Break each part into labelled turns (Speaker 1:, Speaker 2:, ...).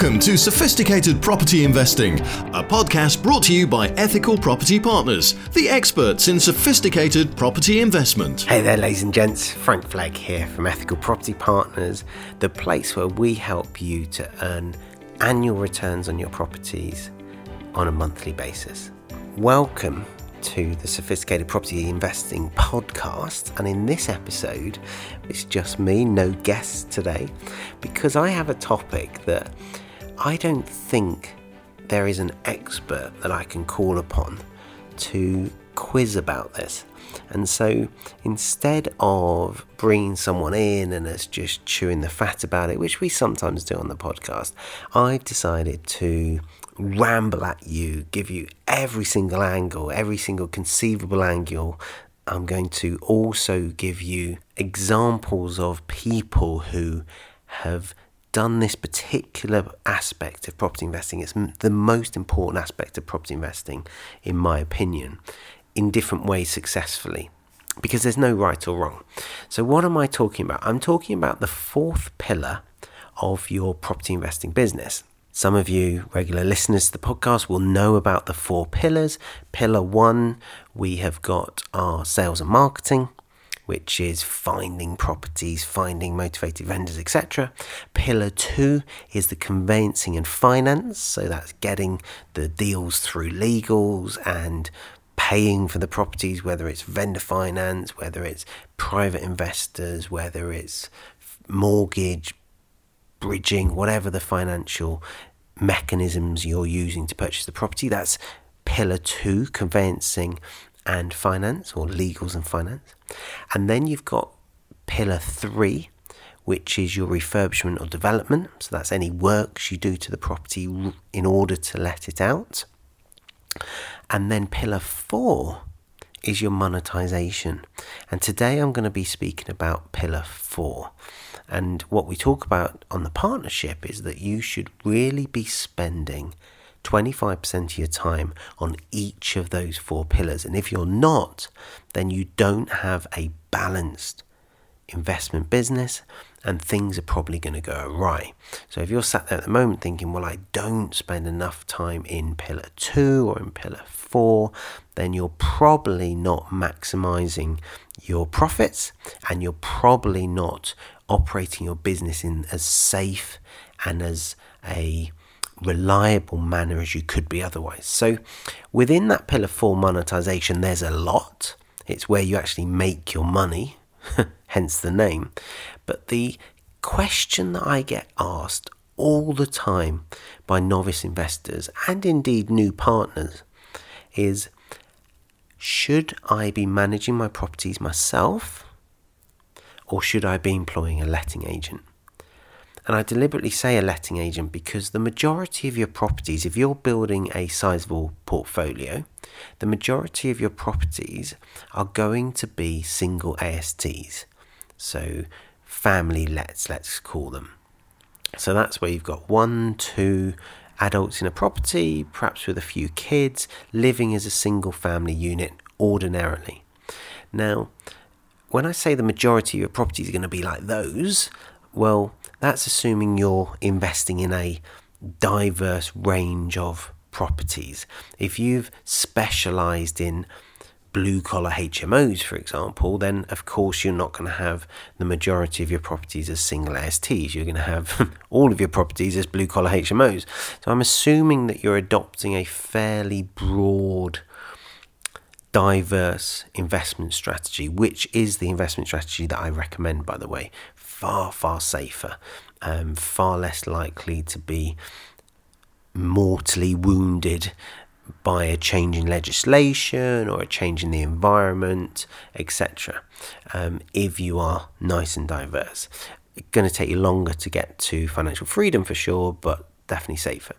Speaker 1: Welcome to Sophisticated Property Investing, a podcast brought to you by Ethical Property Partners, the experts in sophisticated property investment.
Speaker 2: Hey there, ladies and gents. Frank Flagg here from Ethical Property Partners, the place where we help you to earn annual returns on your properties on a monthly basis. Welcome to the Sophisticated Property Investing podcast. And in this episode, it's just me, no guests today, because I have a topic that I don't think there is an expert that I can call upon to quiz about this. And so instead of bringing someone in and us just chewing the fat about it, which we sometimes do on the podcast, I've decided to ramble at you, give you every single angle, every single conceivable angle. I'm going to also give you examples of people who have done this particular aspect of property investing. It's the most important aspect of property investing, in my opinion, in different ways successfully. Because there's no right or wrong. So, what am I talking about? I'm talking about the fourth pillar of your property investing business. Some of you regular listeners to the podcast will know about the four pillars. Pillar one, we have got our sales and marketing, which is finding properties, finding motivated vendors, etc. Pillar two is the conveyancing and finance, so that's getting the deals through legals and paying for the properties, whether it's vendor finance, whether it's private investors, whether it's mortgage, bridging, whatever the financial mechanisms you're using to purchase the property. That's pillar two, conveyancing and finance, or legals and finance. And then you've got pillar three, which is your refurbishment or development. So that's any works you do to the property in order to let it out. And then pillar four is your monetization. And today I'm going to be speaking about pillar four. And what we talk about on the partnership is that you should really be spending 25% of your time on each of those four pillars. And if you're not, then you don't have a balanced investment business and things are probably going to go awry. So if you're sat there at the moment thinking, well, I don't spend enough time in pillar two or in pillar four, then you're probably not maximizing your profits and you're probably not operating your business in as safe and as a reliable manner as you could be otherwise. So, within that pillar four monetization, there's a lot. It's where you actually make your money, hence the name. But the question that I get asked all the time by novice investors and indeed new partners is should I be managing my properties myself or should I be employing a letting agent? And I deliberately say a letting agent because the majority of your properties, if you're building a sizable portfolio, the majority of your properties are going to be single ASTs. So family lets, let's call them. So that's where you've got one, two adults in a property, perhaps with a few kids, living as a single family unit ordinarily. Now, when I say the majority of your properties are going to be like those, well, that's assuming you're investing in a diverse range of properties. If you've specialized in blue collar HMOs, for example, then of course you're not going to have the majority of your properties as single ASTs. You're going to have all of your properties as blue collar HMOs. So I'm assuming that you're adopting a fairly broad diverse investment strategy, which is the investment strategy that I recommend, by the way. Far, far safer, um, far less likely to be mortally wounded by a change in legislation or a change in the environment, etc. Um, if you are nice and diverse, it's going to take you longer to get to financial freedom for sure, but definitely safer.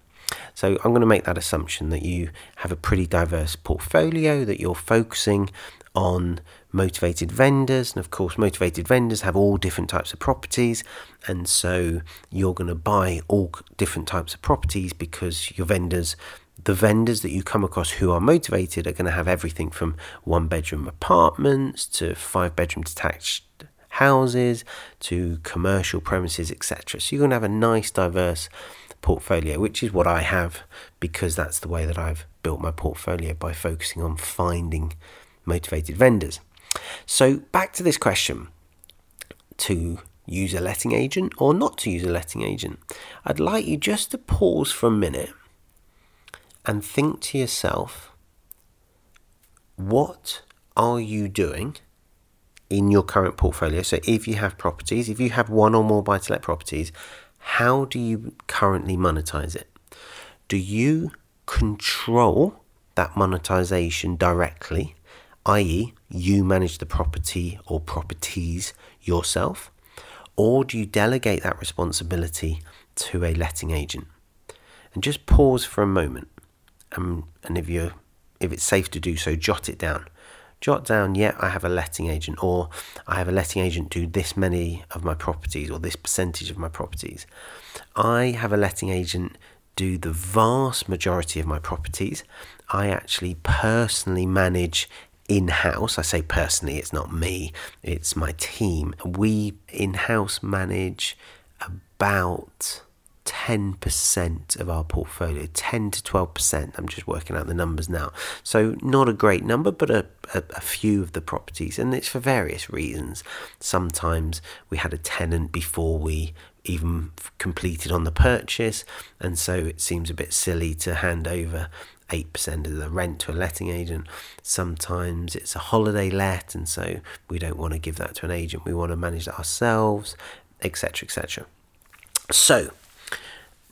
Speaker 2: So I'm going to make that assumption that you have a pretty diverse portfolio, that you're focusing on motivated vendors. And of course, motivated vendors have all different types of properties. And so you're going to buy all different types of properties because your vendors, the vendors that you come across who are motivated, are going to have everything from one bedroom apartments to five bedroom detached houses to commercial premises, etc. So you're going to have a nice, diverse portfolio, which is what I have because that's the way that I've built my portfolio by focusing on finding motivated vendors. So, back to this question to use a letting agent or not to use a letting agent, I'd like you just to pause for a minute and think to yourself what are you doing in your current portfolio? So, if you have properties, if you have one or more buy to let properties, how do you currently monetize it? Do you control that monetization directly, i.e., you manage the property or properties yourself? Or do you delegate that responsibility to a letting agent? And just pause for a moment. Um, and if you if it's safe to do so, jot it down. Jot down, yeah, I have a letting agent, or I have a letting agent do this many of my properties, or this percentage of my properties. I have a letting agent do the vast majority of my properties. I actually personally manage in house. I say personally, it's not me, it's my team. We in house manage about 10% of our portfolio, 10 to 12%. I'm just working out the numbers now. So, not a great number, but a, a, a, few of the properties, and it's for various reasons. Sometimes we had a tenant before we even completed on the purchase, and so it seems a bit silly to hand over 8% of the rent to a letting agent. Sometimes it's a holiday let, and so we don't want to give that to an agent, we want to manage that ourselves, etc. etc. So,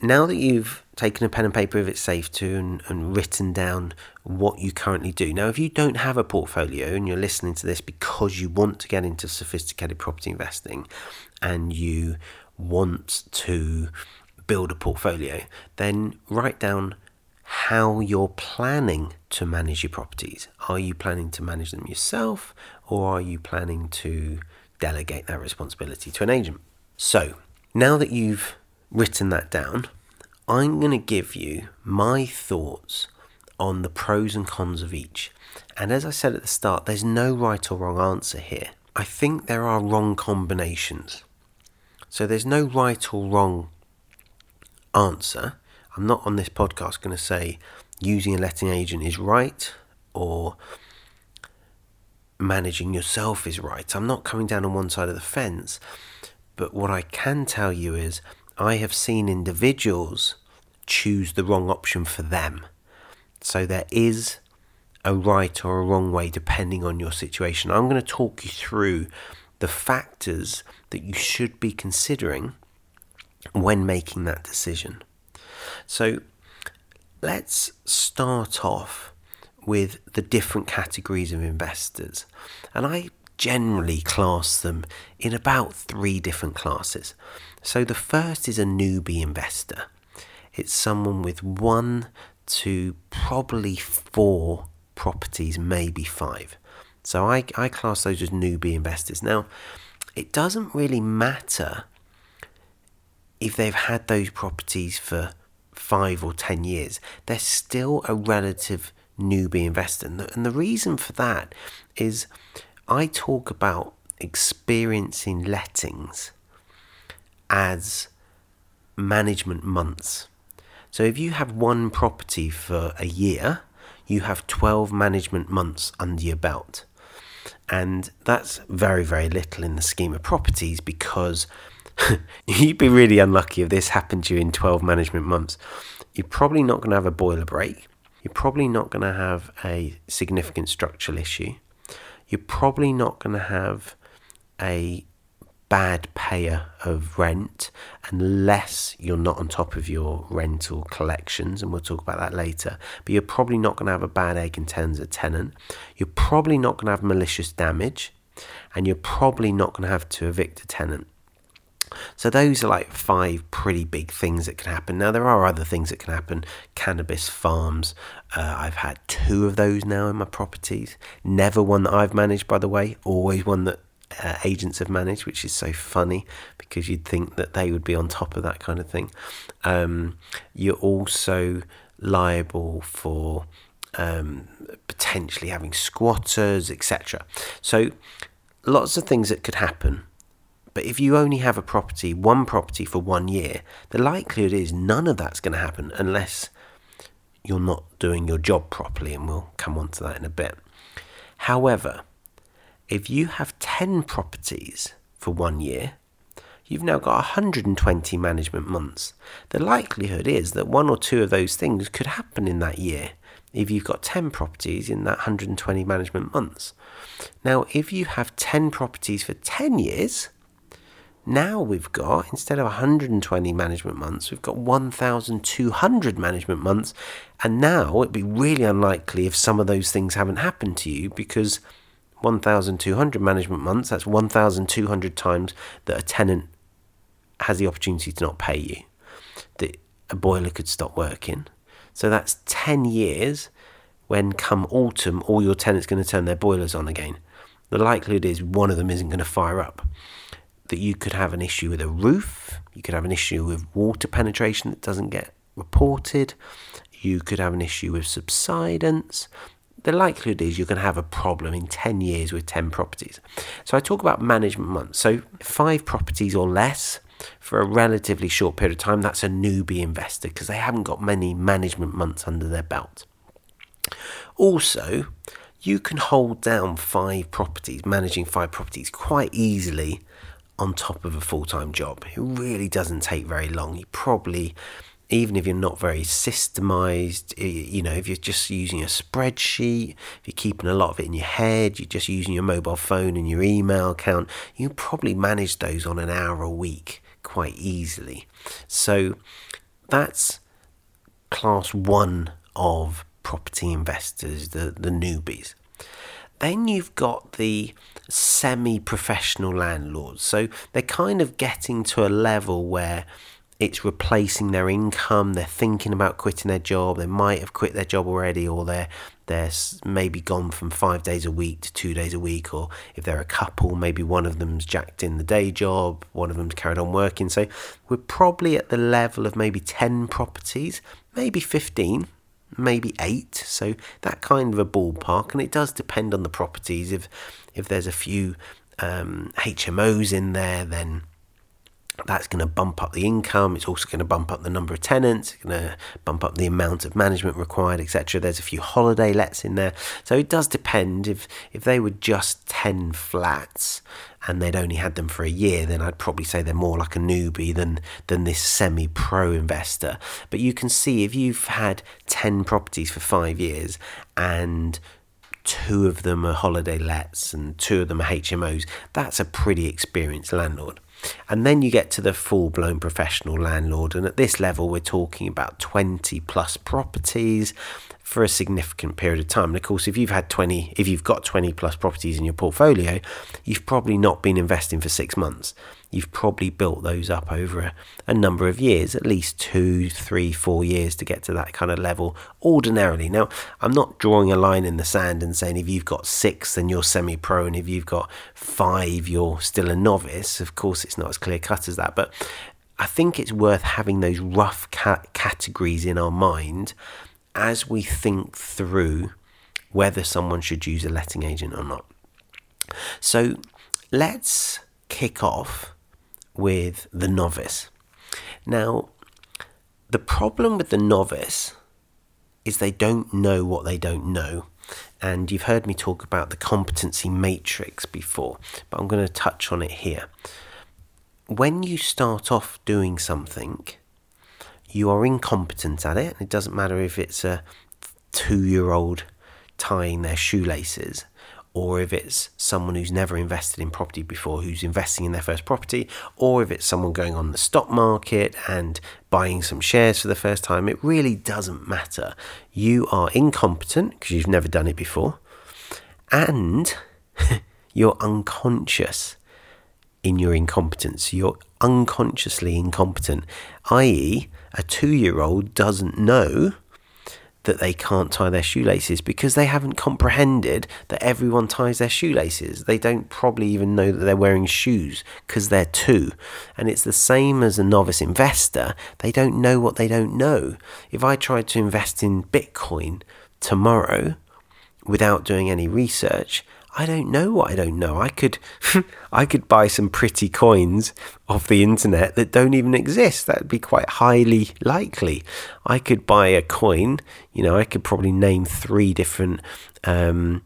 Speaker 2: now that you've taken a pen and paper if it's safe to and, and written down what you currently do. Now, if you don't have a portfolio and you're listening to this because you want to get into sophisticated property investing and you want to build a portfolio, then write down how you're planning to manage your properties. Are you planning to manage them yourself or are you planning to delegate that responsibility to an agent? So, now that you've written that down, I'm going to give you my thoughts on the pros and cons of each. And as I said at the start, there's no right or wrong answer here. I think there are wrong combinations. So there's no right or wrong answer. I'm not on this podcast going to say using a letting agent is right or managing yourself is right. I'm not coming down on one side of the fence. But what I can tell you is I have seen individuals choose the wrong option for them. So there is a right or a wrong way depending on your situation. I'm going to talk you through the factors that you should be considering when making that decision. So let's start off with the different categories of investors. And I generally class them in about three different classes. So the first is a newbie investor. It's someone with one to probably four properties, maybe five. So I, I class those as newbie investors. Now, it doesn't really matter if they've had those properties for five or ten years, they're still a relative newbie investor. And the, and the reason for that is I talk about experiencing lettings as management months. So if you have one property for a year, you have 12 management months under your belt. And that's very, very little in the scheme of properties because you'd be really unlucky if this happened to you in 12 management months. You're probably not going to have a boiler break. You're probably not going to have a significant structural issue you're probably not going to have a bad payer of rent unless you're not on top of your rental collections, and we'll talk about that later. But you're probably not going to have a bad egg in terms of tenant. You're probably not going to have malicious damage, and you're probably not going to have to evict a tenant. So those are like five pretty big things that can happen. Now there are other things that can happen. Cannabis farms. Uh, I've had two of those now in my properties. Never one that I've managed, by the way. Always one that uh, agents have managed, which is so funny because you'd think that they would be on top of that kind of thing. Um, you're also liable for um, potentially having squatters, etc. So lots of things that could happen But if you only have a property, one property for one year, the likelihood is none of that's going to happen unless you're not doing your job properly, and we'll come on to that in a bit. However, if you have 10 properties for one year, you've now got 120 management months. The likelihood is that one or two of those things could happen in that year if you've got 10 properties in that 120 management months. Now, if you have 10 properties for 10 years, now we've got, instead of 120 management months, we've got 1,200 management months. And now it'd be really unlikely if some of those things haven't happened to you because 1,200 management months, that's 1,200 times that a tenant has the opportunity to not pay you, that a boiler could stop working. So that's 10 years when come autumn all your tenants are going to turn their boilers on again. The likelihood is one of them isn't going to fire up. That you could have an issue with a roof, you could have an issue with water penetration that doesn't get reported, you could have an issue with subsidence. The likelihood is you're going to have a problem in 10 years with 10 properties. So I talk about management months. So five properties or less for a relatively short period of time, that's a newbie investor because they haven't got many management months under their belt. Also, you can hold down five properties, managing five properties quite easily on top of a full time job. It really doesn't take very long. You probably, even if you're not very systemized, you know, if you're just using a spreadsheet, if you're keeping a lot of it in your head, you're just using your mobile phone and your email account, you probably manage those on an hour a week quite easily. So that's class one of property investors, the, the newbies. Then you've got the semi professional landlords. So they're kind of getting to a level where it's replacing their income. They're thinking about quitting their job. They might have quit their job already, or they're they're maybe gone from five days a week to two days a week. Or if they're a couple, maybe one of them's jacked in the day job, one of them's carried on working. So we're probably at the level of maybe ten properties, maybe fifteen, maybe eight. So that kind of a ballpark, and it does depend on the properties. If if there's a few um, HMOs in there, then that's going to bump up the income. It's also going to bump up the number of tenants. It's going to bump up the amount of management required, etc. There's a few holiday lets in there, so it does depend. If if they were just ten flats and they'd only had them for a year, then I'd probably say they're more like a newbie than than this semi-pro investor. But you can see if you've had ten properties for five years and two of them are holiday lets and two of them are HMOs, that's a pretty experienced landlord. And then you get to the full blown professional landlord, and at this level, we're talking about 20 plus properties for a significant period of time. And of course, if you've had 20, if you've got 20 plus properties in your portfolio, you've probably not been investing for six months you've probably built those up over a, a, number of years, at least two, three, four years to get to that kind of level ordinarily. Now, I'm not drawing a line in the sand and saying if you've got six, then you're semi pro, and if you've got five, you're still a novice. Of course, it's not as clear cut as that, but I think it's worth having those rough categories in our mind as we think through whether someone should use a letting agent or not. So let's kick off with the novice. Now, the problem with the novice is they don't know what they don't know. And you've heard me talk about the competency matrix before, but I'm going to touch on it here. When you start off doing something, you are incompetent at it. It doesn't matter if it's a two year old tying their shoelaces or if it's someone who's never invested in property before who's investing in their first property, or if it's someone going on the stock market and buying some shares for the first time, it really doesn't matter. You are incompetent because you've never done it before, and you're unconscious in your incompetence. You're unconsciously incompetent, i.e., a two year old doesn't know that they can't tie their shoelaces because they haven't comprehended that everyone ties their shoelaces. They don't probably even know that they're wearing shoes because they're two. And it's the same as a novice investor. They don't know what they don't know. If I tried to invest in Bitcoin tomorrow without doing any research, I don't know what I don't know. I could I could buy some pretty coins off the internet that don't even exist. That'd be quite highly likely. I could buy a coin, you know, I could probably name three different um,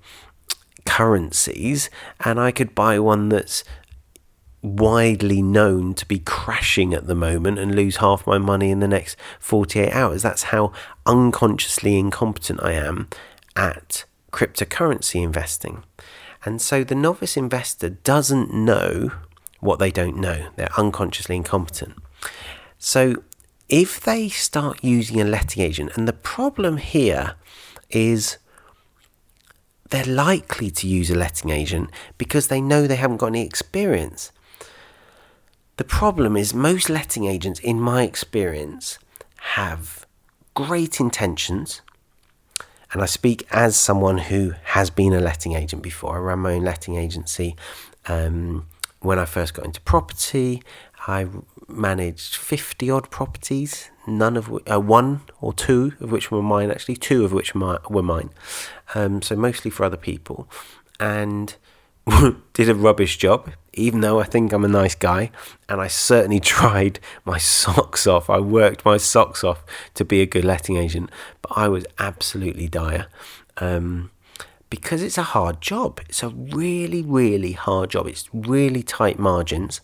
Speaker 2: currencies and I could buy one that's widely known to be crashing at the moment and lose half my money in the next 48 hours. That's how unconsciously incompetent I am at cryptocurrency investing. And so the novice investor doesn't know what they don't know, they're unconsciously incompetent. So if they start using a letting agent, and the problem here is they're likely to use a letting agent because they know they haven't got any experience. The problem is, most letting agents, in my experience, have great intentions. And I speak as someone who has been a letting agent before. I ran my own letting agency um, when I first got into property. I managed 50 odd properties, none of which, uh, one or two of which were mine, actually, two of which were mine. Um, so mostly for other people. And did a rubbish job, even though I think I'm a nice guy. And I certainly tried my socks off. I worked my socks off to be a good letting agent, but I was absolutely dire. Um, because it's a hard job. It's a really, really hard job. It's really tight margins.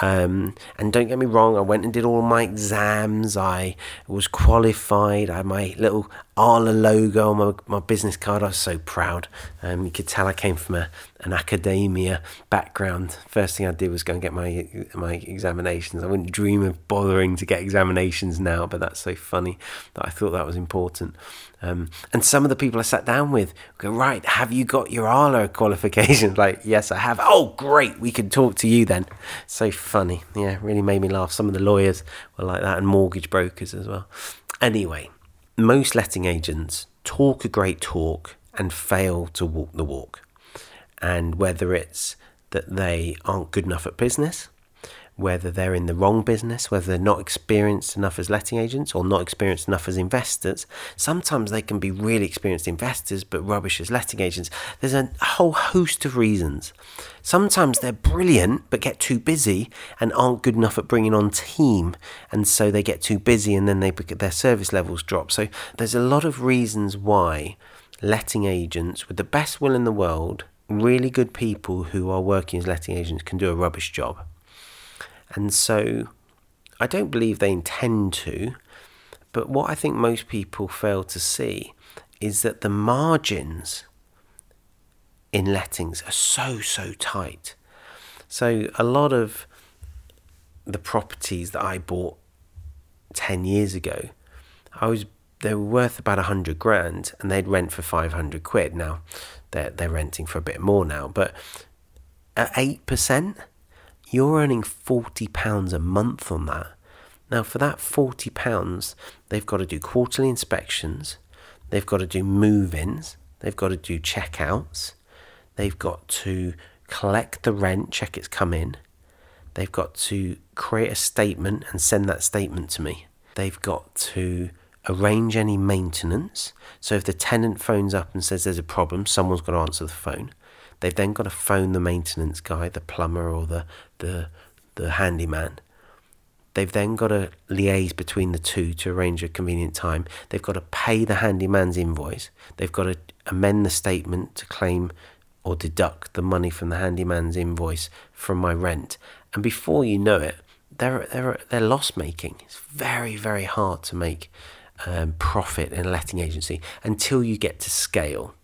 Speaker 2: Um, and don't get me wrong, I went and did all my exams. I was qualified. I had my little Arla logo on my, my business card. I was so proud. Um, you could tell I came from a, an academia background. First thing I did was go and get my my examinations. I wouldn't dream of bothering to get examinations now, but that's so funny that I thought that was important. Um, and some of the people I sat down with go, right, have you got your Arla qualifications? like, yes, I have. Oh, great, we can talk to you then. So funny. Yeah, really made me laugh. Some of the lawyers were like that, and mortgage brokers as well. Anyway, most letting agents talk a great talk and fail to walk the walk. And whether it's that they aren't good enough at business, whether they're in the wrong business, whether they're not experienced enough as letting agents or not experienced enough as investors. Sometimes they can be really experienced investors but rubbish as letting agents. There's a whole host of reasons. Sometimes they're brilliant but get too busy and aren't good enough at bringing on team, and so they get too busy and then they their service levels drop. So there's a lot of reasons why letting agents with the best will in the world, really good people who are working as letting agents can do a rubbish job. And so I don't believe they intend to, but what I think most people fail to see is that the margins in lettings are so, so tight. So a lot of the properties that I bought 10 years ago, I was they were worth about a hundred grand and they'd rent for 500 quid. Now they're, they're renting for a bit more now, but at 8%, you're earning £40 a month on that. Now, for that £40, they've got to do quarterly inspections, they've got to do move ins, they've got to do checkouts, they've got to collect the rent, check it's come in, they've got to create a statement and send that statement to me, they've got to arrange any maintenance. So if the tenant phones up and says there's a problem, someone's got to answer the phone. They've then got to phone the maintenance guy, the plumber or the, the, the handyman. They've then got to liaise between the two to arrange a convenient time. They've got to pay the handyman's invoice. They've got to amend the statement to claim or deduct the money from the handyman's invoice from my rent. And before you know it, they're they're they're loss making. It's very very hard to make um, profit in a letting agency until you get to scale.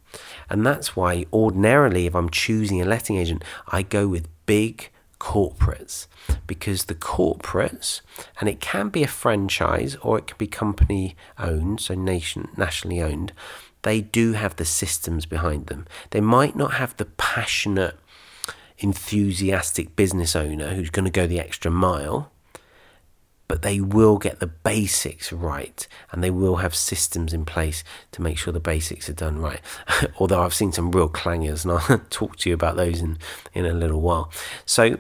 Speaker 2: And that's why, ordinarily, if I'm choosing a letting agent, I go with big corporates because the corporates, and it can be a franchise or it can be company owned, so nation nationally owned, they do have the systems behind them. They might not have the passionate, enthusiastic business owner who's going to go the extra mile, but they will get the basics right and they will have systems in place to make sure the basics are done right. Although I've seen some real clangers and I'll talk to you about those in, in a little while. So,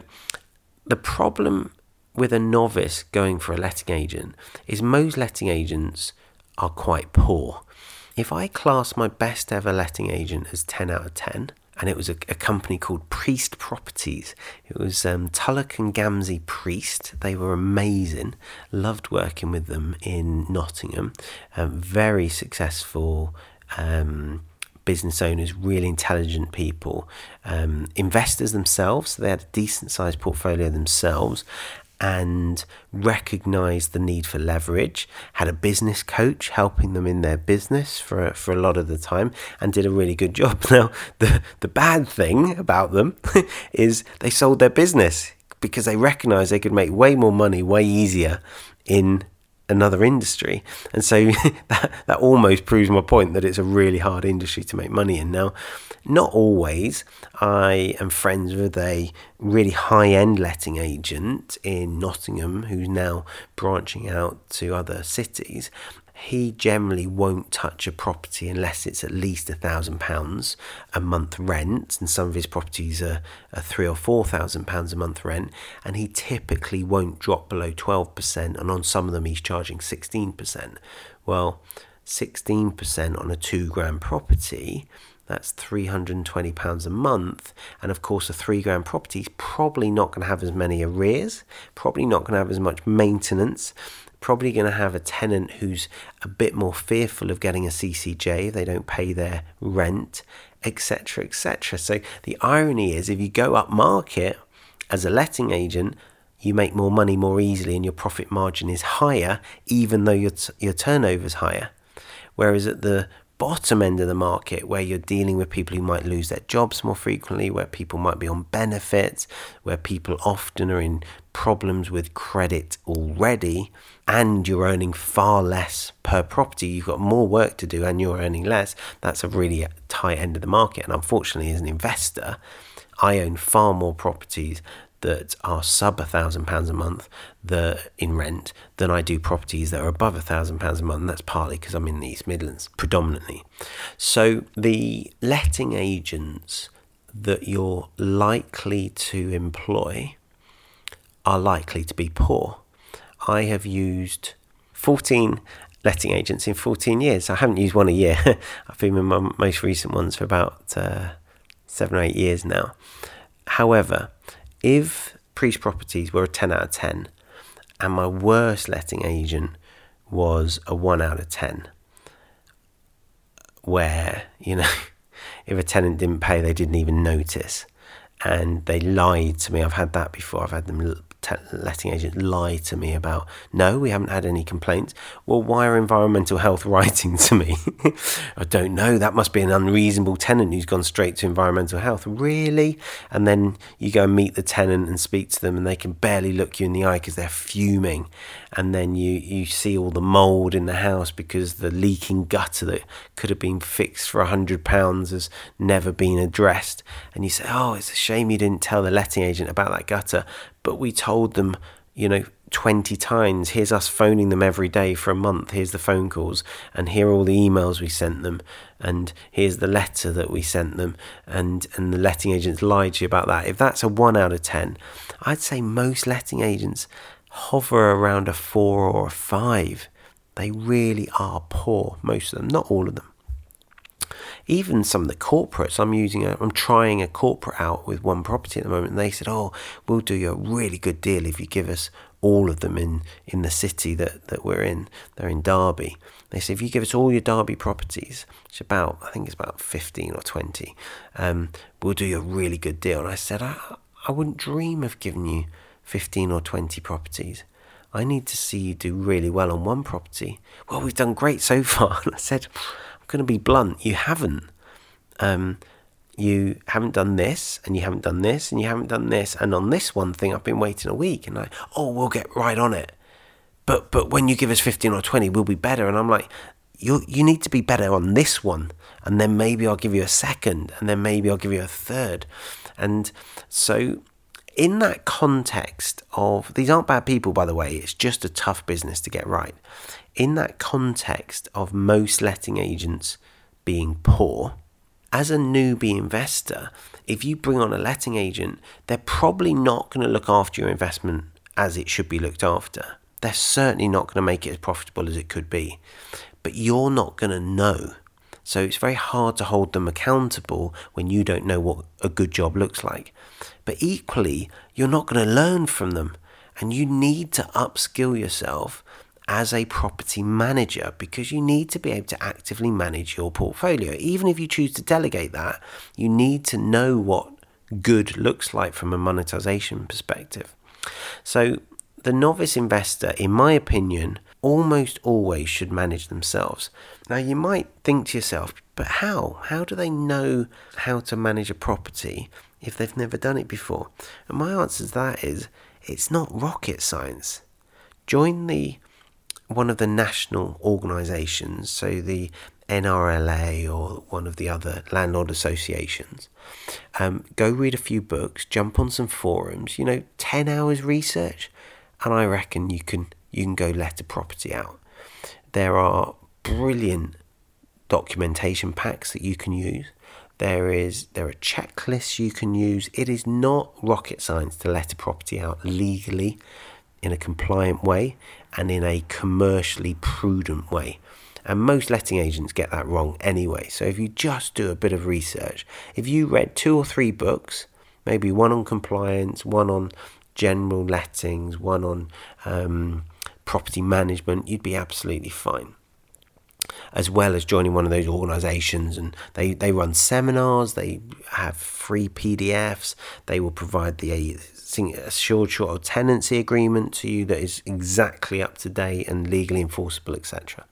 Speaker 2: the problem with a novice going for a letting agent is most letting agents are quite poor. If I class my best ever letting agent as 10 out of 10, and it was a, a company called Priest Properties. It was um, and Gamsey Priest. They were amazing. Loved working with them in Nottingham. Um, very successful. Um, business owners, really intelligent people, um, investors themselves. So they had a decent sized portfolio themselves, and recognized the need for leverage, had a business coach helping them in their business for, for a lot of the time, and did a really good job. Now, the, the bad thing about them is they sold their business because they recognized they could make way more money way easier in another industry. And so that, that almost proves my point that it's a really hard industry to make money in. Now, not always. I am friends with a really high end letting agent in Nottingham who's now branching out to other cities he generally won't touch a property unless it's at least a thousand pounds a month rent, and some of his properties are, are three or four thousand pounds a month rent, and he typically won't drop below twelve percent, and on some of them he's charging sixteen percent. Well, sixteen percent on a two grand property. That's £320 a month. And of course, a three grand property is probably not going to have as many arrears, probably not going to have as much maintenance, probably going to have a tenant who's a bit more fearful of getting a CCJ if they don't pay their rent, etc., etc. So the irony is, if you go up market as a letting agent, you make more money more easily and your profit margin is higher, even though your, t- your turnover is higher. Whereas at the bottom end of the market where you're dealing with people who might lose their jobs more frequently, where people might be on benefits, where people often are in problems with credit already, and you're earning far less per property, you've got more work to do and you're earning less, that's a really tight end of the market. And unfortunately, as an investor, I own far more properties that are sub a thousand pounds a month the, in rent than I do properties that are above a thousand pounds a month. That's partly because I'm in the East Midlands predominantly. So the letting agents that you're likely to employ are likely to be poor. I have used 14 letting agents in 14 years. I haven't used one a year. I've been with my most recent ones for about uh, seven or eight years now. However, if Priest Properties were a 10 out of 10 and my worst letting agent was a 1 out of 10, where, you know, if a tenant didn't pay, they didn't even notice and they lied to me. I've had that before. I've had them letting agents lie to me about, no, we haven't had any complaints. Well, why are environmental health writing to me? I don't know. That must be an unreasonable tenant who's gone straight to environmental health. Really? And then you go and meet the tenant and speak to them, and they can barely look you in the eye because they're fuming. And then you, you see all the mould in the house because the leaking gutter that could have been fixed for a hundred pounds has never been addressed. And you say, oh, it's a shame you didn't tell the letting agent about that gutter but we told them, you know, 20 times. Here's us phoning them every day for a month. Here's the phone calls, and here are all the emails we sent them, and here's the letter that we sent them, and and the letting agents lied to you about that. If that's a one out of ten, I'd say most letting agents hover around a four or a five. They really are poor, most of them, not all of them even some of the corporates I'm using a, I'm trying a corporate out with one property at the moment and they said oh we'll do you a really good deal if you give us all of them in in the city that that we're in they're in Derby they said if you give us all your Derby properties it's about I think it's about 15 or 20 um, we'll do you a really good deal and I said I, I wouldn't dream of giving you 15 or 20 properties I need to see you do really well on one property. Well, we've done great so far. And I said, going to be blunt. You haven't. Um, you haven't done this, and you haven't done this, and you haven't done this, and on this one thing, I've been waiting a week, and I, oh, we'll get right on it. But but when you give us fifteen or twenty, we'll be better. And I'm like, you you need to be better on this one, and then maybe I'll give you a second, and then maybe I'll give you a third. And so, in that context of these aren't bad people, by the way. It's just a tough business to get right in that context of most letting agents being poor, as a newbie investor, if you bring on a letting agent, they're probably not going to look after your investment as it should be looked after. They're certainly not going to make it as profitable as it could be. But you're not going to know. So it's very hard to hold them accountable when you don't know what a good job looks like. But equally, you're not going to learn from them. And you need to upskill yourself as a property manager because you need to be able to actively manage your portfolio. Even if you choose to delegate that, you need to know what good looks like from a monetization perspective. So, the novice investor, in my opinion, almost always should manage themselves. Now, you might think to yourself, but how? How do they know how to manage a property if they've never done it before? And my answer to that is it's not rocket science. Join the one of the national organisations, so the NRLA or one of the other landlord associations. Um, go read a few books, jump on some forums. You know, ten hours research, and I reckon you can you can go let a property out. There are brilliant documentation packs that you can use. There is there are checklists you can use. It is not rocket science to let a property out legally in a compliant way and in a commercially prudent way. And most letting agents get that wrong anyway. So if you just do a bit of research, if you read two or three books, maybe one on compliance, one on general lettings, one on um, property management, you'd be absolutely fine. As well as joining one of those organisations, and they, they run seminars, they have free PDFs, they will provide the assured short tenancy agreement to you that is exactly up to date and legally enforceable, etc.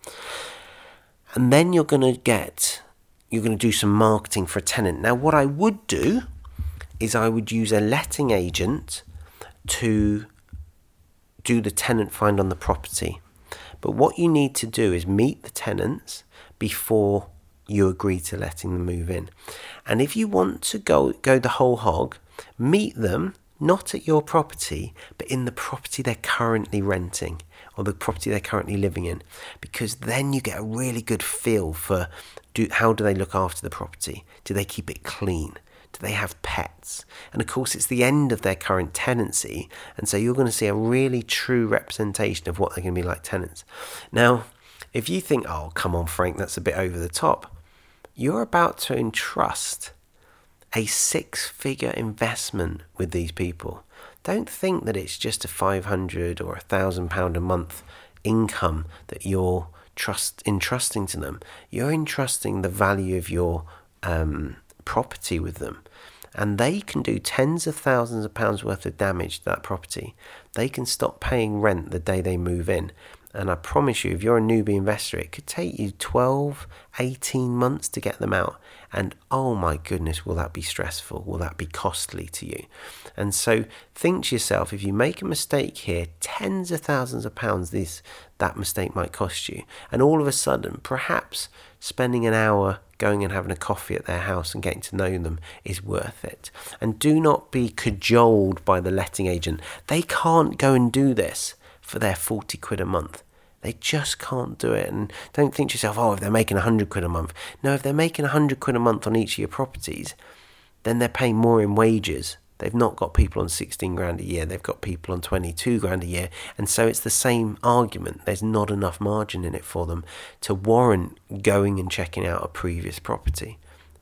Speaker 2: And then you're going to get, you're going to do some marketing for a tenant. Now, what I would do is I would use a letting agent to do the tenant find on the property. But what you need to do is meet the tenants before you agree to letting them move in. And if you want to go go the whole hog, meet them not at your property, but in the property they're currently renting or the property they're currently living in, because then you get a really good feel for do, how do they look after the property? Do they keep it clean? Do they have pets? And of course, it's the end of their current tenancy, and so you're going to see a really true representation of what they're going to be like tenants. Now, if you think, oh, come on, Frank, that's a bit over the top, you're about to entrust a six figure investment with these people. Don't think that it's just a 500 or a thousand pound a month income that you're trust entrusting to them. You're entrusting the value of your um, property with them. And they can do tens of thousands of pounds worth of damage to that property. They can stop paying rent the day they move in. And I promise you, if you're a newbie investor, it could take you 12, 18 months to get them out. And oh my goodness, will that be stressful? Will that be costly to you? And so think to yourself, if you make a mistake here, tens of thousands of pounds this that mistake might cost you. And all of a sudden, perhaps spending an hour going and having a coffee at their house and getting to know them is worth it. And do not be cajoled by the letting agent. They can't go and do this for their 40 quid a month. They just can't do it. And don't think to yourself, oh, if they're making 100 quid a month. No, if they're making 100 quid a month on each of your properties, then they're paying more in wages. They've not got people on 16 grand a year, they've got people on 22 grand a year. And so it's the same argument. There's not enough margin in it for them to warrant going and checking out a previous property.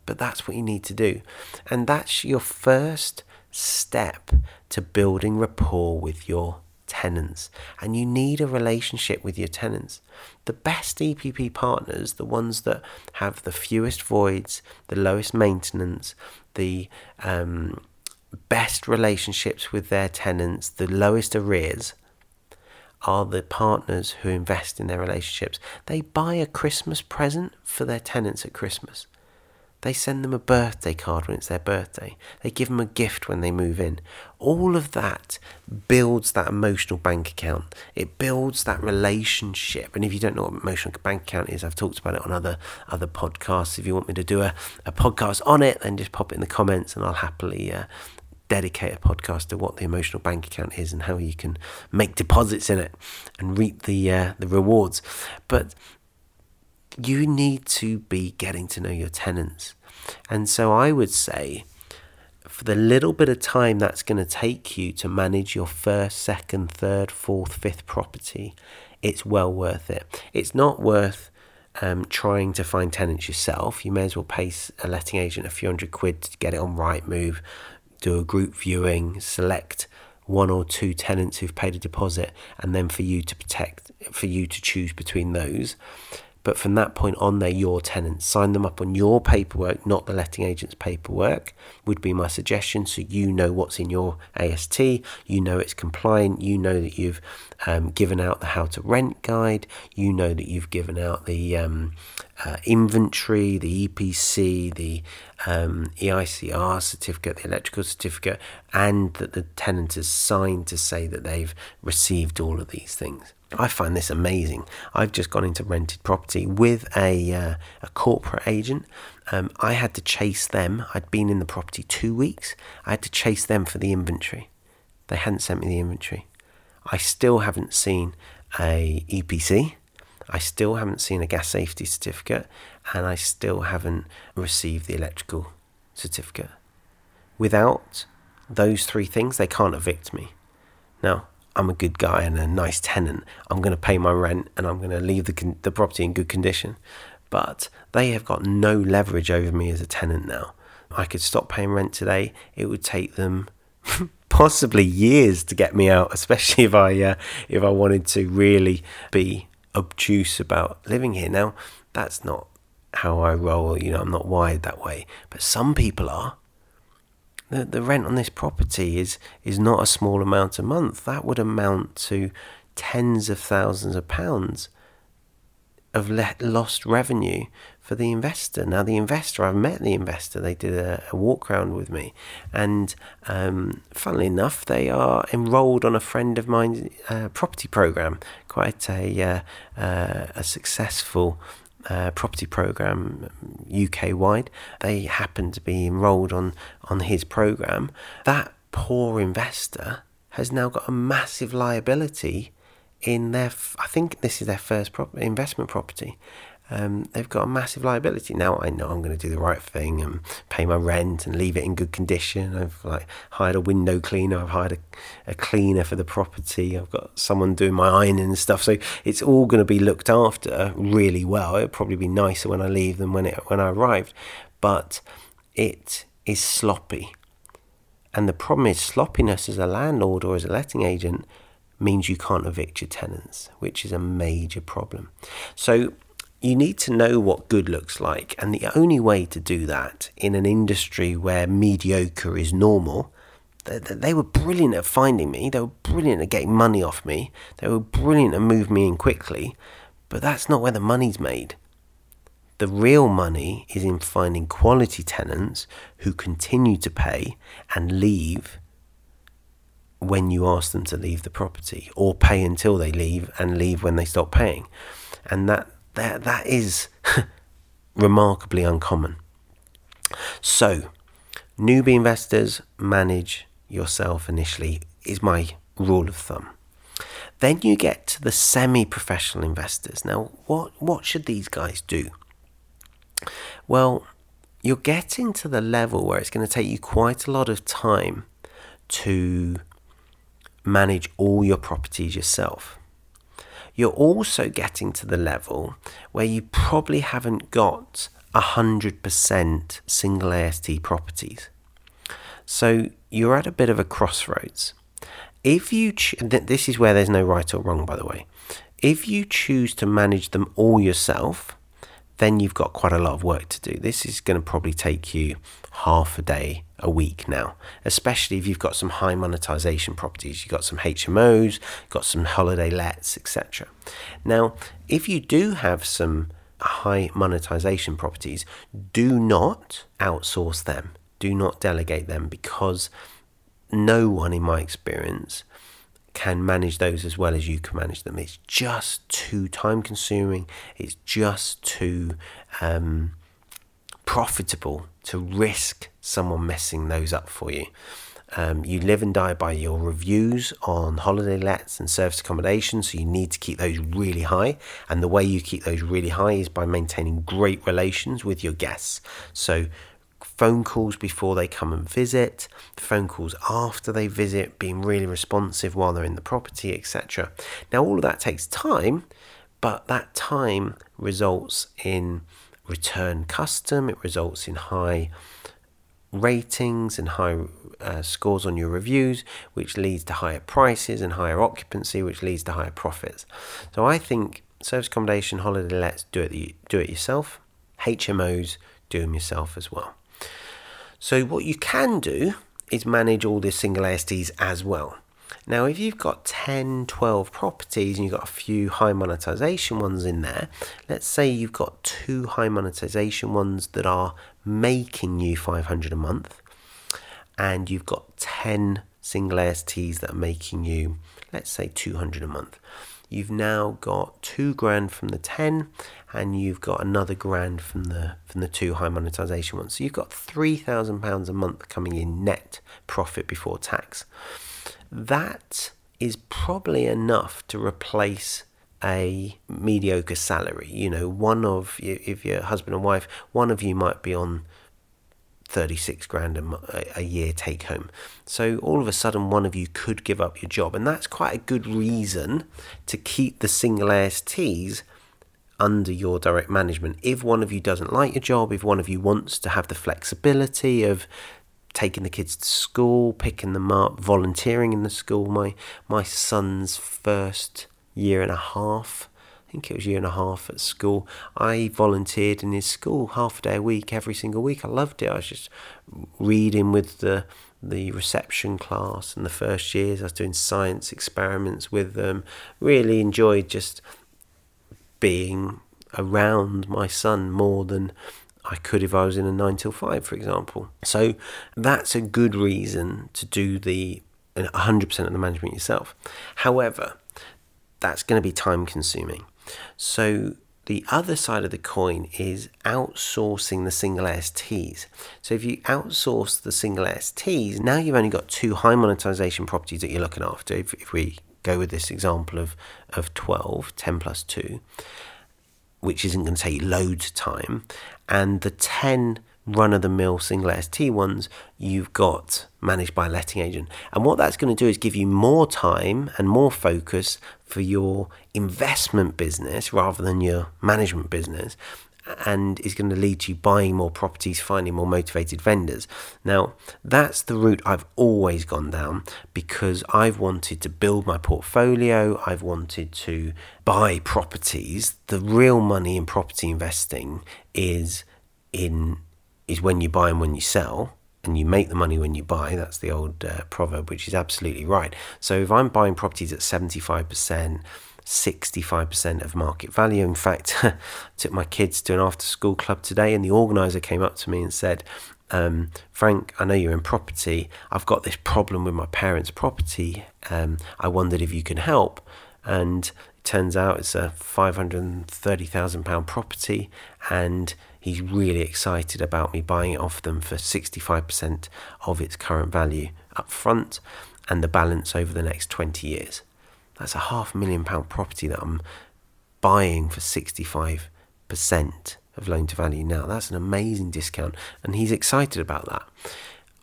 Speaker 2: But that's what you need to do. And that's your first step to building rapport with your tenants and you need a relationship with your tenants. The best EPP partners, the ones that have the fewest voids, the lowest maintenance, the um, best relationships with their tenants, the lowest arrears, are the partners who invest in their relationships. They buy a Christmas present for their tenants at Christmas. They send them a birthday card when it's their birthday. They give them a gift when they move in. All of that builds that emotional bank account. It builds that relationship. And if you don't know what emotional bank account is, I've talked about it on other other podcasts. If you want me to do a, a podcast on it, then just pop it in the comments and I'll happily uh, dedicate a podcast to what the emotional bank account is and how you can make deposits in it and reap the uh, the rewards. But you need to be getting to know your tenants. And so I would say, for the little bit of time that's going to take you to manage your first, second, third, fourth, fifth property, it's well worth it. It's not worth um, trying to find tenants yourself, you may as well pay a letting agent a few hundred quid to get it on Rightmove, do a group viewing, select one or two tenants who've paid a deposit, and then for you to protect, for you to choose between those. But from that point on, they're your tenants. Sign them up on your paperwork, not the letting agent's paperwork, would be my suggestion. So you know what's in your AST, you know it's compliant, you know that you've um, given out the how to rent guide, you know that you've given out the um, uh, inventory, the EPC, the um, EICR certificate, the electrical certificate, and that the tenant has signed to say that they've received all of these things. I find this amazing. I've just gone into rented property with a uh, a corporate agent. Um, I had to chase them. I'd been in the property two weeks. I had to chase them for the inventory. They hadn't sent me the inventory. I still haven't seen a EPC. I still haven't seen a gas safety certificate, and I still haven't received the electrical certificate. Without those three things, they can't evict me. Now, I'm a good guy and a nice tenant. I'm going to pay my rent and I'm going to leave the, the property in good condition. But they have got no leverage over me as a tenant now. I could stop paying rent today. It would take them possibly years to get me out, especially if I uh, if I wanted to really be obtuse about living here. Now, that's not how I roll. You know, I'm not wired that way. But some people are the, the rent on this property is is not a small amount a month. That would amount to tens of thousands of pounds of le- lost revenue for the investor. Now, the investor, I've met the investor. They did a, a walk around with me, and um, funnily enough, they are enrolled on a friend of mine's uh, property program. Quite a uh, uh, a successful uh, property program UK wide. They happen to be enrolled on on his program. That poor investor has now got a massive liability in their. I think this is their first prop- investment property, um, they've got a massive liability. Now I know I'm going to do the right thing and pay my rent and leave it in good condition. I've like hired a window cleaner. I've hired a, a cleaner for the property. I've got someone doing my ironing and stuff. So it's all going to be looked after really well. It'll probably be nicer when I leave than when it when I arrived, but it is sloppy. And the problem is sloppiness as a landlord or as a letting agent means you can't evict your tenants, which is a major problem. So you need to know what good looks like. And the only way to do that in an industry where mediocre is normal, they, they were brilliant at finding me. They were brilliant at getting money off me. They were brilliant at moving me in quickly. But that's not where the money's made. The real money is in finding quality tenants who continue to pay and leave when you ask them to leave the property or pay until they leave and leave when they stop paying. And that that, that is remarkably uncommon. So, newbie investors manage yourself initially, is my rule of thumb. Then you get to the semi professional investors. Now, what, what should these guys do? Well, you're getting to the level where it's going to take you quite a lot of time to manage all your properties yourself you're also getting to the level where you probably haven't got 100% single AST properties. So you're at a bit of a crossroads. If you ch- this is where there's no right or wrong by the way. If you choose to manage them all yourself, then you've got quite a lot of work to do. This is going to probably take you half a day a week now, especially if you've got some high monetization properties. You've got some HMOs, got some holiday lets, etc. Now, if you do have some high monetization properties, do not outsource them. Do not delegate them because no one, in my experience, can manage those as well as you can manage them. It's just too time consuming. It's just too um, profitable to risk someone messing those up for you. Um, you live and die by your reviews on holiday lets and service accommodation, so you need to keep those really high. And the way you keep those really high is by maintaining great relations with your guests. So phone calls before they come and visit, phone calls after they visit, being really responsive while they're in the property, etc. Now, all of that takes time, but that time results in return custom, it results in high ratings and high uh, scores on your reviews, which leads to higher prices and higher occupancy, which leads to higher profits. So I think service accommodation, holiday lets do it do it yourself. HMOs do them yourself as well. So what you can do is manage all the single ASTs as well. Now, if you've got 10, 12 properties and you've got a few high monetization ones in there, let's say you've got two high monetization ones that are making you 500 a month, and you've got 10 single ASTs that are making you, let's say, 200 a month. You've now got two grand from the 10 and you've got another grand from the from the two high monetization ones. So you've got three thousand pounds a month coming in net profit before tax. That is probably enough to replace a mediocre salary. You know, one of if you're husband and wife, one of you might be on 36 grand a, a, year take home. So all of a sudden, one of you could give up your job, and that's quite a good reason to keep the single ASTs under your direct management. If one of you doesn't like your job, if one of you wants to have the flexibility of taking the kids to school, picking them up, volunteering in the school, my my son's first year and a half think it was year and a half at school. I volunteered in his school half a day a week, every single week. I loved it. I was just reading with the the reception class and the first years. I was doing science experiments with them. Really enjoyed just being around my son more than I could if I was in a nine till five, for example. So that's a good reason to do the 100% of the management yourself. However, that's going to be time consuming. So the other side of the coin is outsourcing the single STs. So if you outsource the single STs, now you've only got two high monetization properties that you're looking after. If, if we go with this example of, of 12, 10 plus 2, which isn't going to take loads of time, and the 10 run of the mill single ST ones you've got managed by a letting agent. And what that's going to do is give you more time and more focus for your investment business rather than your management business and is going to lead to you buying more properties, finding more motivated vendors. Now, that's the route I've always gone down because I've wanted to build my portfolio, I've wanted to buy properties. The real money in property investing is in is when you buy and when you sell, and you make the money when you buy. That's the old uh, proverb, which is absolutely right. So if I'm buying properties at 75%, 65% of market value. In fact, I took my kids to an after school club today, and the organizer came up to me and said, um, Frank, I know you're in property. I've got this problem with my parents' property. Um, I wondered if you can help. And it turns out it's a £530,000 property, and he's really excited about me buying it off them for 65% of its current value up front and the balance over the next 20 years. That's a half million pound property that I'm buying for 65% of loan to value now. That's an amazing discount and he's excited about that.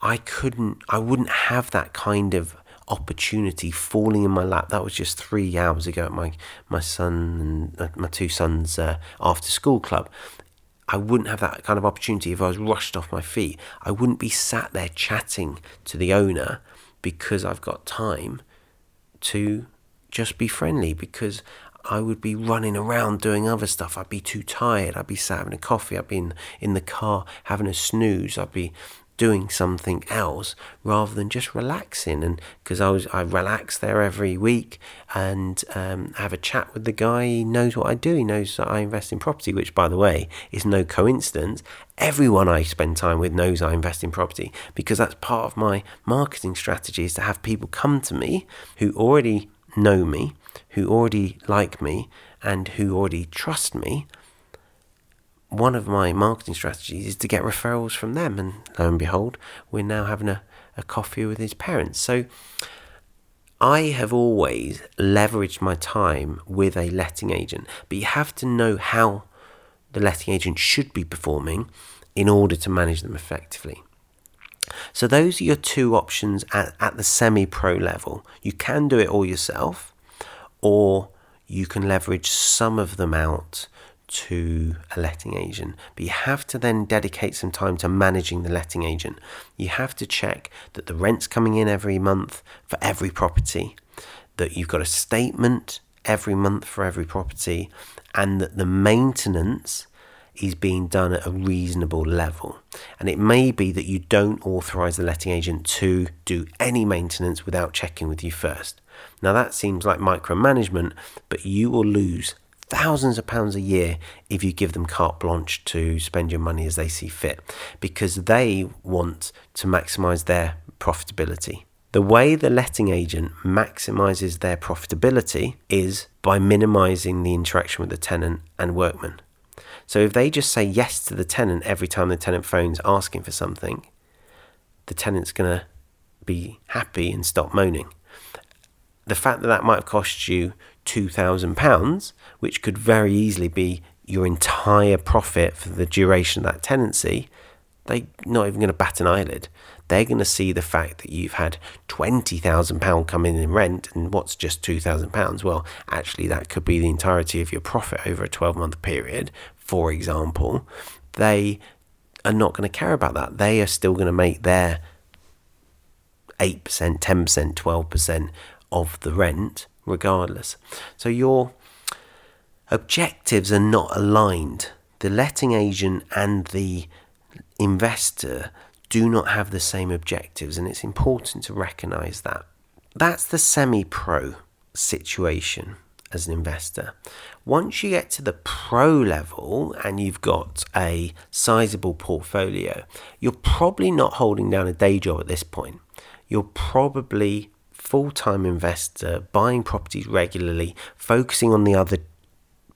Speaker 2: I couldn't I wouldn't have that kind of opportunity falling in my lap. That was just three hours ago at my my son and uh, my two sons' uh, after school club. I wouldn't have that kind of opportunity if I was rushed off my feet. I wouldn't be sat there chatting to the owner because I've got time to just be friendly because I would be running around doing other stuff. I'd be too tired. I'd be sat having a coffee. I'd be in, in the car having a snooze. I'd be doing something else rather than just relaxing. And because I was, I relax there every week and um, have a chat with the guy. He knows what I do. He knows that I invest in property, which, by the way, is no coincidence. Everyone I spend time with knows I invest in property because that's part of my marketing strategy is to have people come to me who already know me, who already like me, and who already trust me one of my marketing strategies is to get referrals from them. And lo and behold, we're now having a, a coffee with his parents. So I have always leveraged my time with a letting agent, but you have to know how the letting agent should be performing in order to manage them effectively. So, those are your two options at, at the semi pro level. You can do it all yourself, or you can leverage some of them out to a letting agent, but you have to then dedicate some time to managing the letting agent. You have to check that the rent's coming in every month for every property, that you've got a statement every month for every property, and that the maintenance is being done at a reasonable level. And it may be that you don't authorize the letting agent to do any maintenance without checking with you first. Now, that seems like micromanagement, but you will lose thousands of pounds a year if you give them carte blanche to spend your money as they see fit because they want to maximize their profitability. The way the letting agent maximizes their profitability is by minimizing the interaction with the tenant and workman. So if they just say yes to the tenant every time the tenant phones asking for something, the tenant's going to be happy and stop moaning. The fact that that might have cost you £2,000, which could very easily be your entire profit for the duration of that tenancy, they're not even going to bat an eyelid. They're going to see the fact that you've had £20,000 come in in rent and what's just £2,000? Well, actually, that could be the entirety of your profit over a 12 month period, for example. They are not going to care about that. They are still going to make their 8%, 10%, 12% of the rent regardless. So your objectives are not aligned. The letting agent and the investor do not have the same objectives, and it's important to recognize that. That's the semi pro situation as an investor. Once you get to the pro level and you've got a sizable portfolio, you're probably not holding down a day job at this point. You're probably full time investor, buying properties regularly, focusing on the other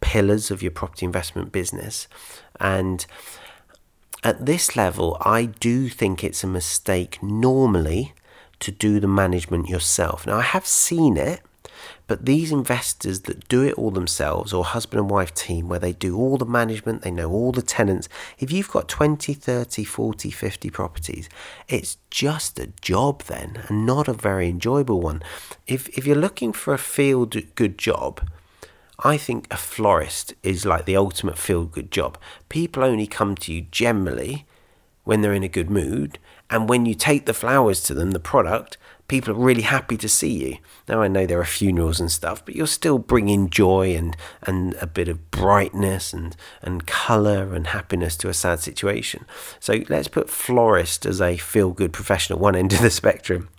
Speaker 2: pillars of your property investment business. And at this level, I do think it's a mistake normally to do the management yourself. Now, I have seen it but these investors that do it all themselves, or husband and wife team, where they do all the management, they know all the tenants, if you've got 20, 30, 40, 50 properties, it's just a job then, and not a very enjoyable one. If, if you're looking for a feel good job, I think a florist is like the ultimate feel good job. People only come to you generally when they're in a good mood, and when you take the flowers to them, the product, people are really happy to see you. Now I know there are funerals and stuff, but you're still bringing joy and and a bit of brightness and and color and happiness to a sad situation. So let's put florist as a feel good professional one end of the spectrum.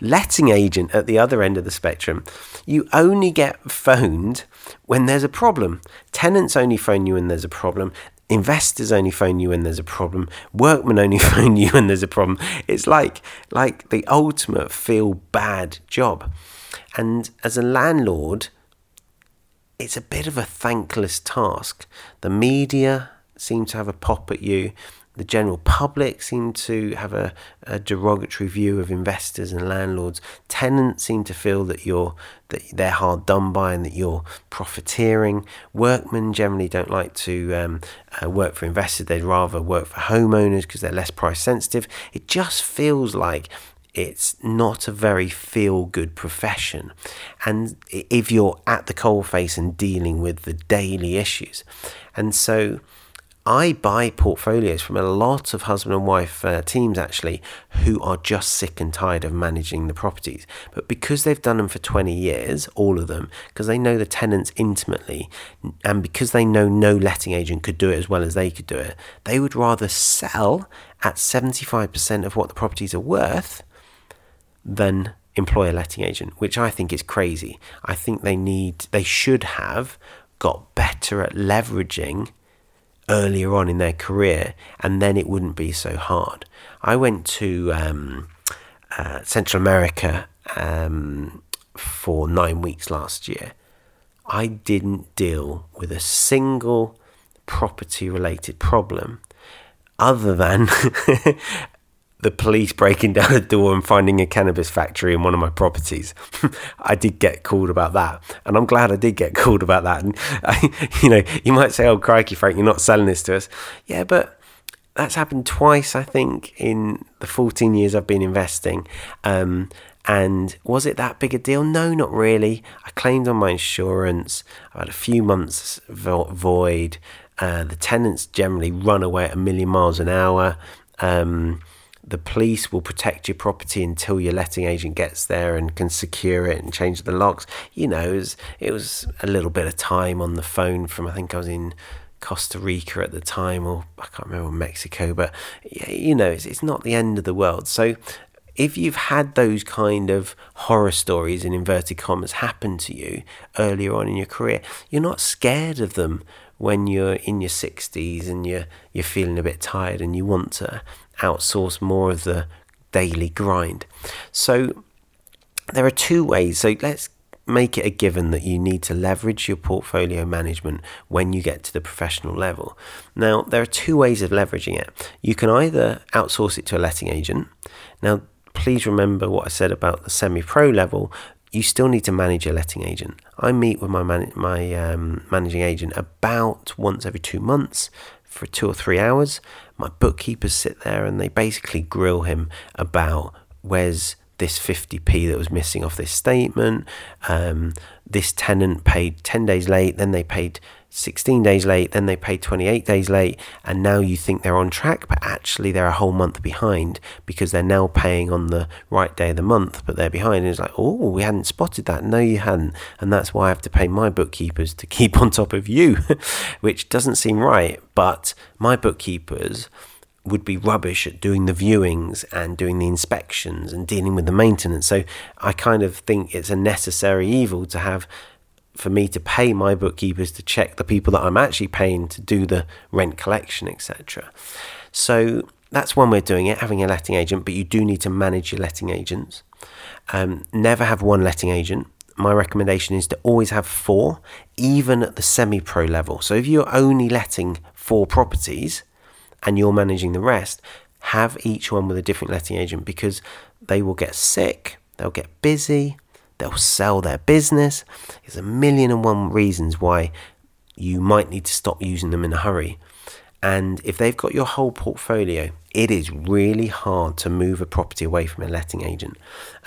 Speaker 2: Letting agent at the other end of the spectrum, you only get phoned when there's a problem. Tenants only phone you when there's a problem. Investors only phone you when there's a problem. Workmen only phone you when there's a problem. It's like like the ultimate feel bad job. And as a landlord, it's a bit of a thankless task. The media seem to have a pop at you the general public seem to have a, a, derogatory view of investors and landlords. Tenants seem to feel that you're that they're hard done by and that you're profiteering. Workmen generally don't like to um, uh, work for investors; they'd rather work for homeowners because they're less price sensitive. It just feels like it's not a very feel good profession. And if you're at the coalface and dealing with the daily issues, and so I buy portfolios from a lot of husband and wife uh, teams actually who are just sick and tired of managing the properties. But because they've done them for 20 years, all of them, because they know the tenants intimately, and because they know no letting agent could do it as well as they could do it, they would rather sell at 75% of what the properties are worth than employ a letting agent, which I think is crazy. I think they need, they should have got better at leveraging earlier on in their career, and then it wouldn't be so hard. I went to um, uh, Central America um, for nine weeks last year. I didn't deal with a single property related problem other than the police breaking down a door and finding a cannabis factory in one of my properties. I did get called about that, and I'm glad I did get called about that. And I, you know, you might say, "Oh, crikey, Frank, you're not selling this to us." Yeah, but that's happened twice, I think, in the 14 years I've been investing. Um, And was it that big a deal? No, not really. I claimed on my insurance. I had a few months void. Uh, the tenants generally run away at a million miles an hour. Um, the police will protect your property until your letting agent gets there and can secure it and change the locks. You know, it was, it was a little bit of time on the phone from, I think I was in Costa Rica at the time, or I can't remember Mexico, but you know, it's, it's not the end of the world. So if you've had those kind of horror stories in inverted commas happen to you earlier on in your career, you're not scared of them when you're in your 60s and you're you're feeling a bit tired and you want to outsource more of the daily grind. So there are two ways. So let's make it a given that you need to leverage your portfolio management when you get to the professional level. Now, there are two ways of leveraging it. You can either outsource it to a letting agent. Now, please remember what I said about the semi pro level. You still need to manage a letting agent. I meet with my man- my um, managing agent about once every two months for two or three hours. My bookkeepers sit there and they basically grill him about where's this 50p that was missing off this statement. Um, this tenant paid 10 days late, then they paid 16 days late, then they pay 28 days late, and now you think they're on track, but actually they're a whole month behind because they're now paying on the right day of the month, but they're behind. And it's like, oh, we hadn't spotted that. No, you hadn't. And that's why I have to pay my bookkeepers to keep on top of you, which doesn't seem right. But my bookkeepers would be rubbish at doing the viewings and doing the inspections and dealing with the maintenance. So I kind of think it's a necessary evil to have for me to pay my bookkeepers to check the people that I'm actually paying to do the rent collection, etc. So that's one way of doing it, having a letting agent, but you do need to manage your letting agents. Um, never have one letting agent. My recommendation is to always have four, even at the semi pro level. So if you're only letting four properties and you're managing the rest, have each one with a different letting agent because they will get sick, they'll get busy, they'll sell their business. There's a million and one reasons why you might need to stop using them in a hurry. And if they've got your whole portfolio, it is really hard to move a property away from a letting agent.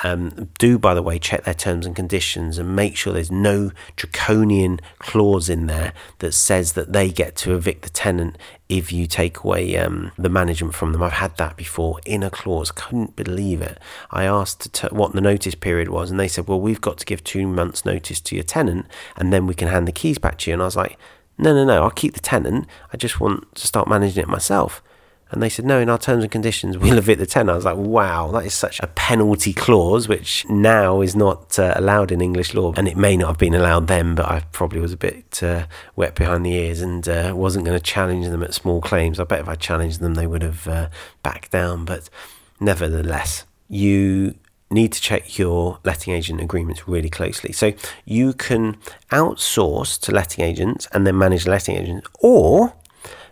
Speaker 2: Um, do, by the way, check their terms and conditions and make sure there's no draconian clause in there that says that they get to evict the tenant if you take away um, the management from them. I've had that before in a clause. Couldn't believe it. I asked t- what the notice period was, and they said, "Well, we've got to give two months' notice to your tenant, and then we can hand the keys back to you." And I was like no, no, no, I'll keep the tenant. I just want to start managing it myself. And they said, no, in our terms and conditions, we'll evict the tenant. I was like, wow, that is such a penalty clause, which now is not uh, allowed in English law. And it may not have been allowed then, but I probably was a bit uh, wet behind the ears and uh, wasn't going to challenge them at small claims. I bet if I challenged them, they would have uh, backed down. But nevertheless, you need to check your letting agent agreements really closely. So you can outsource to letting agents and then manage letting agents, or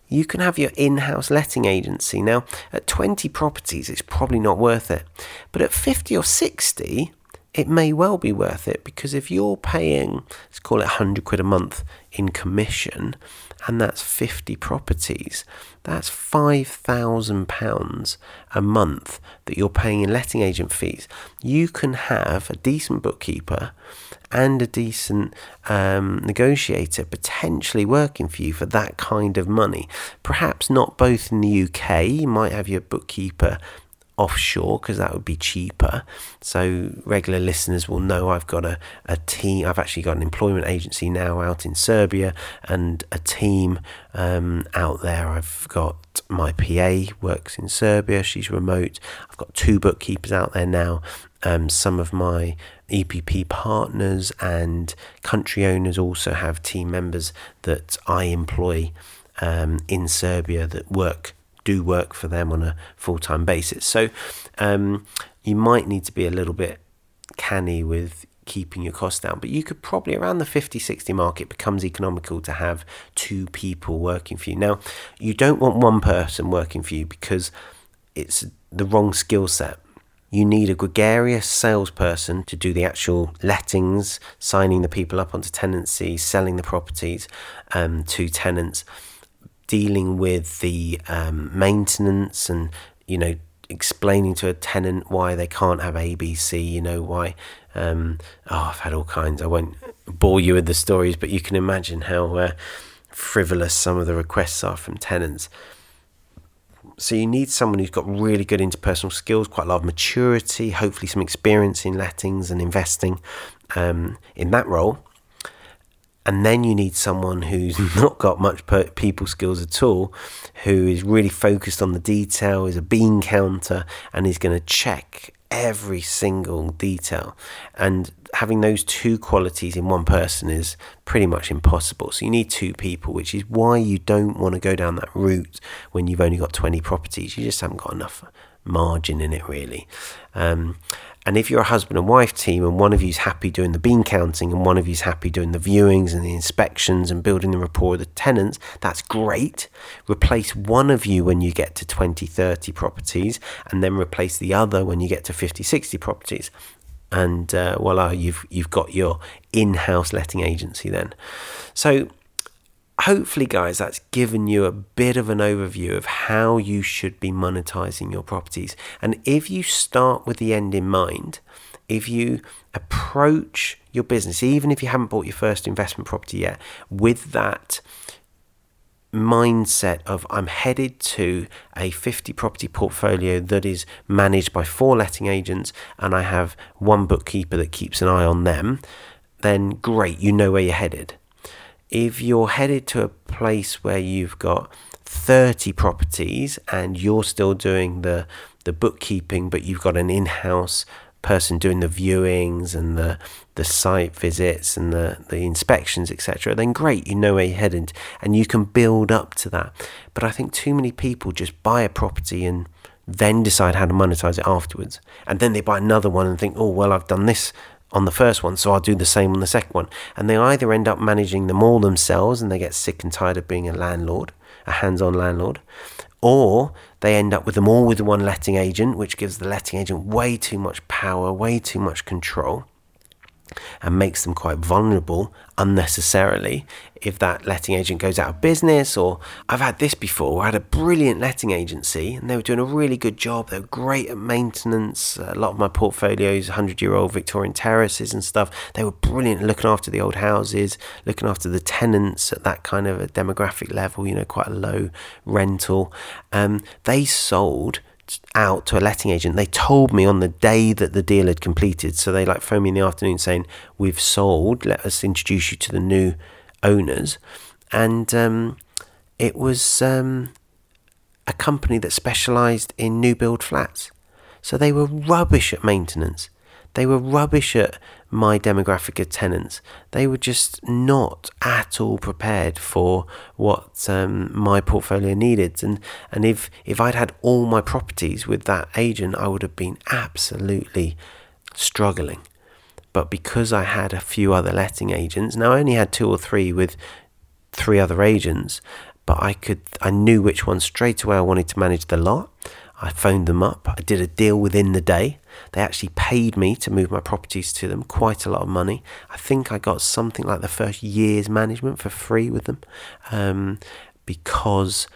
Speaker 2: you can have your in house letting agency. Now, at 20 properties, it's probably not worth it, but at 50 or 60, it may well be worth it because if you're paying, let's call it 100 quid a month in commission, and that's 50 properties, that's £5,000 a month that you're paying in letting agent fees. You can have a decent bookkeeper and a decent um, negotiator potentially working for you for that kind of money. Perhaps not both in the UK, you might have your bookkeeper offshore because that would be cheaper. So regular listeners will know I've got a, a team. I've actually got an employment agency now out in Serbia and a team um, out there. I've got my PA works in Serbia. She's remote. I've got two bookkeepers out there now. Um, some of my EPP partners and country owners also have team members that I employ um, in Serbia that work do work for them on a full time basis. So um, you might need to be a little bit canny with keeping your costs down but you could probably around the 50 60 mark it becomes economical to have two people working for you now you don't want one person working for you because it's the wrong skill set you need a gregarious salesperson to do the actual lettings, signing the people up onto tenancy, selling the properties um, to tenants dealing with the um, maintenance and you know explaining to a tenant why they can't have ABC, you know, why. Um, oh, I've had all kinds. I won't bore you with the stories, but you can imagine how uh, frivolous some of the requests are from tenants. So you need someone who's got really good interpersonal skills, quite a lot of maturity, hopefully some experience in lettings and investing um, in that role. And then you need someone who's not got much people skills at all, who is really focused on the detail, is a bean counter, and is going to check every single detail. And having those two qualities in one person is pretty much impossible. So you need two people, which is why you don't want to go down that route when you've only got 20 properties. You just haven't got enough margin in it, really. Um, and if you're a husband and wife team and one of you's happy doing the bean counting and one of you's happy doing the viewings and the inspections and building the rapport with the tenants, that's great. Replace one of you when you get to 20, 30 properties and then replace the other when you get to 50, 60 properties. And uh, voila, you've, you've got your in house letting agency then. So hopefully, guys, that's given you a bit of an overview of how you should be monetizing your properties. And if you start with the end in mind, if you approach your business, even if you haven't bought your first investment property yet, with that mindset of I'm headed to a 50 property portfolio that is managed by four letting agents and I have one bookkeeper that keeps an eye on them, then great, you know where you're headed if you're headed to a place where you've got 30 properties and you're still doing the the bookkeeping but you've got an in-house person doing the viewings and the the site visits and the the inspections etc then great you know where you're headed and you can build up to that. But i think too many people just buy a property and then decide how to monetize it afterwards. And then they buy another one and think oh well i've done this on the first one, so I'll do the same on the second one. And they either end up managing them all themselves and they get sick and tired of being a landlord, a hands on landlord, or they end up with them all with one letting agent, which gives the letting agent way too much power, way too much control and makes them quite vulnerable unnecessarily. If that letting agent goes out of business or I've had this before I had a brilliant letting agency and they were doing a really good job they were great at maintenance a lot of my portfolios 100 year old Victorian terraces and stuff they were brilliant looking after the old houses looking after the tenants at that kind of a demographic level you know quite a low rental. Um, they sold out to a letting agent. They told me on the day that the deal had completed. So they like phoned me in the afternoon saying, "We've sold. Let us introduce you to the new owners." And um, it was um, a company that specialised in new build flats. So they were rubbish at maintenance. They were rubbish at my demographic of tenants. They were just not at all prepared for what um, my portfolio needed. And and if if I'd had all my properties with that agent, I would have been absolutely struggling. But because I had a few other letting agents, now I only had two or three with three other agents, but I could I knew which one straight away I wanted to manage the lot. I phoned them up. I did a deal within the day. They actually paid me to move my properties to them, quite a lot of money. I think I got something like the first year's management for free with them um, because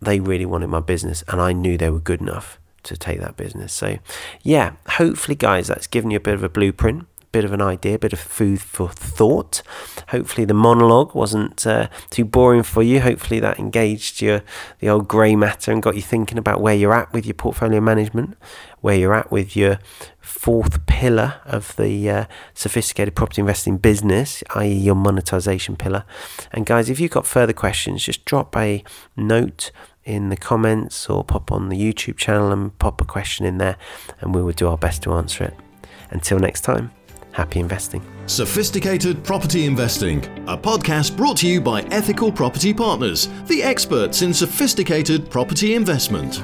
Speaker 2: they really wanted my business and I knew they were good enough to take that business. So, yeah, hopefully, guys, that's given you a bit of a blueprint bit of an idea, bit of food for thought. Hopefully, the monologue wasn't uh, too boring for you. Hopefully, that engaged your the old grey matter and got you thinking about where you're at with your portfolio management, where you're at with your fourth pillar of the uh, sophisticated property investing business, i.e., your monetization pillar. And guys, if you've got further questions, just drop a note in the comments or pop on the YouTube channel and pop a question in there, and we will do our best to answer it. Until next time. Happy investing.
Speaker 1: Sophisticated Property Investing, a podcast brought to you by Ethical Property Partners, the experts in sophisticated property investment.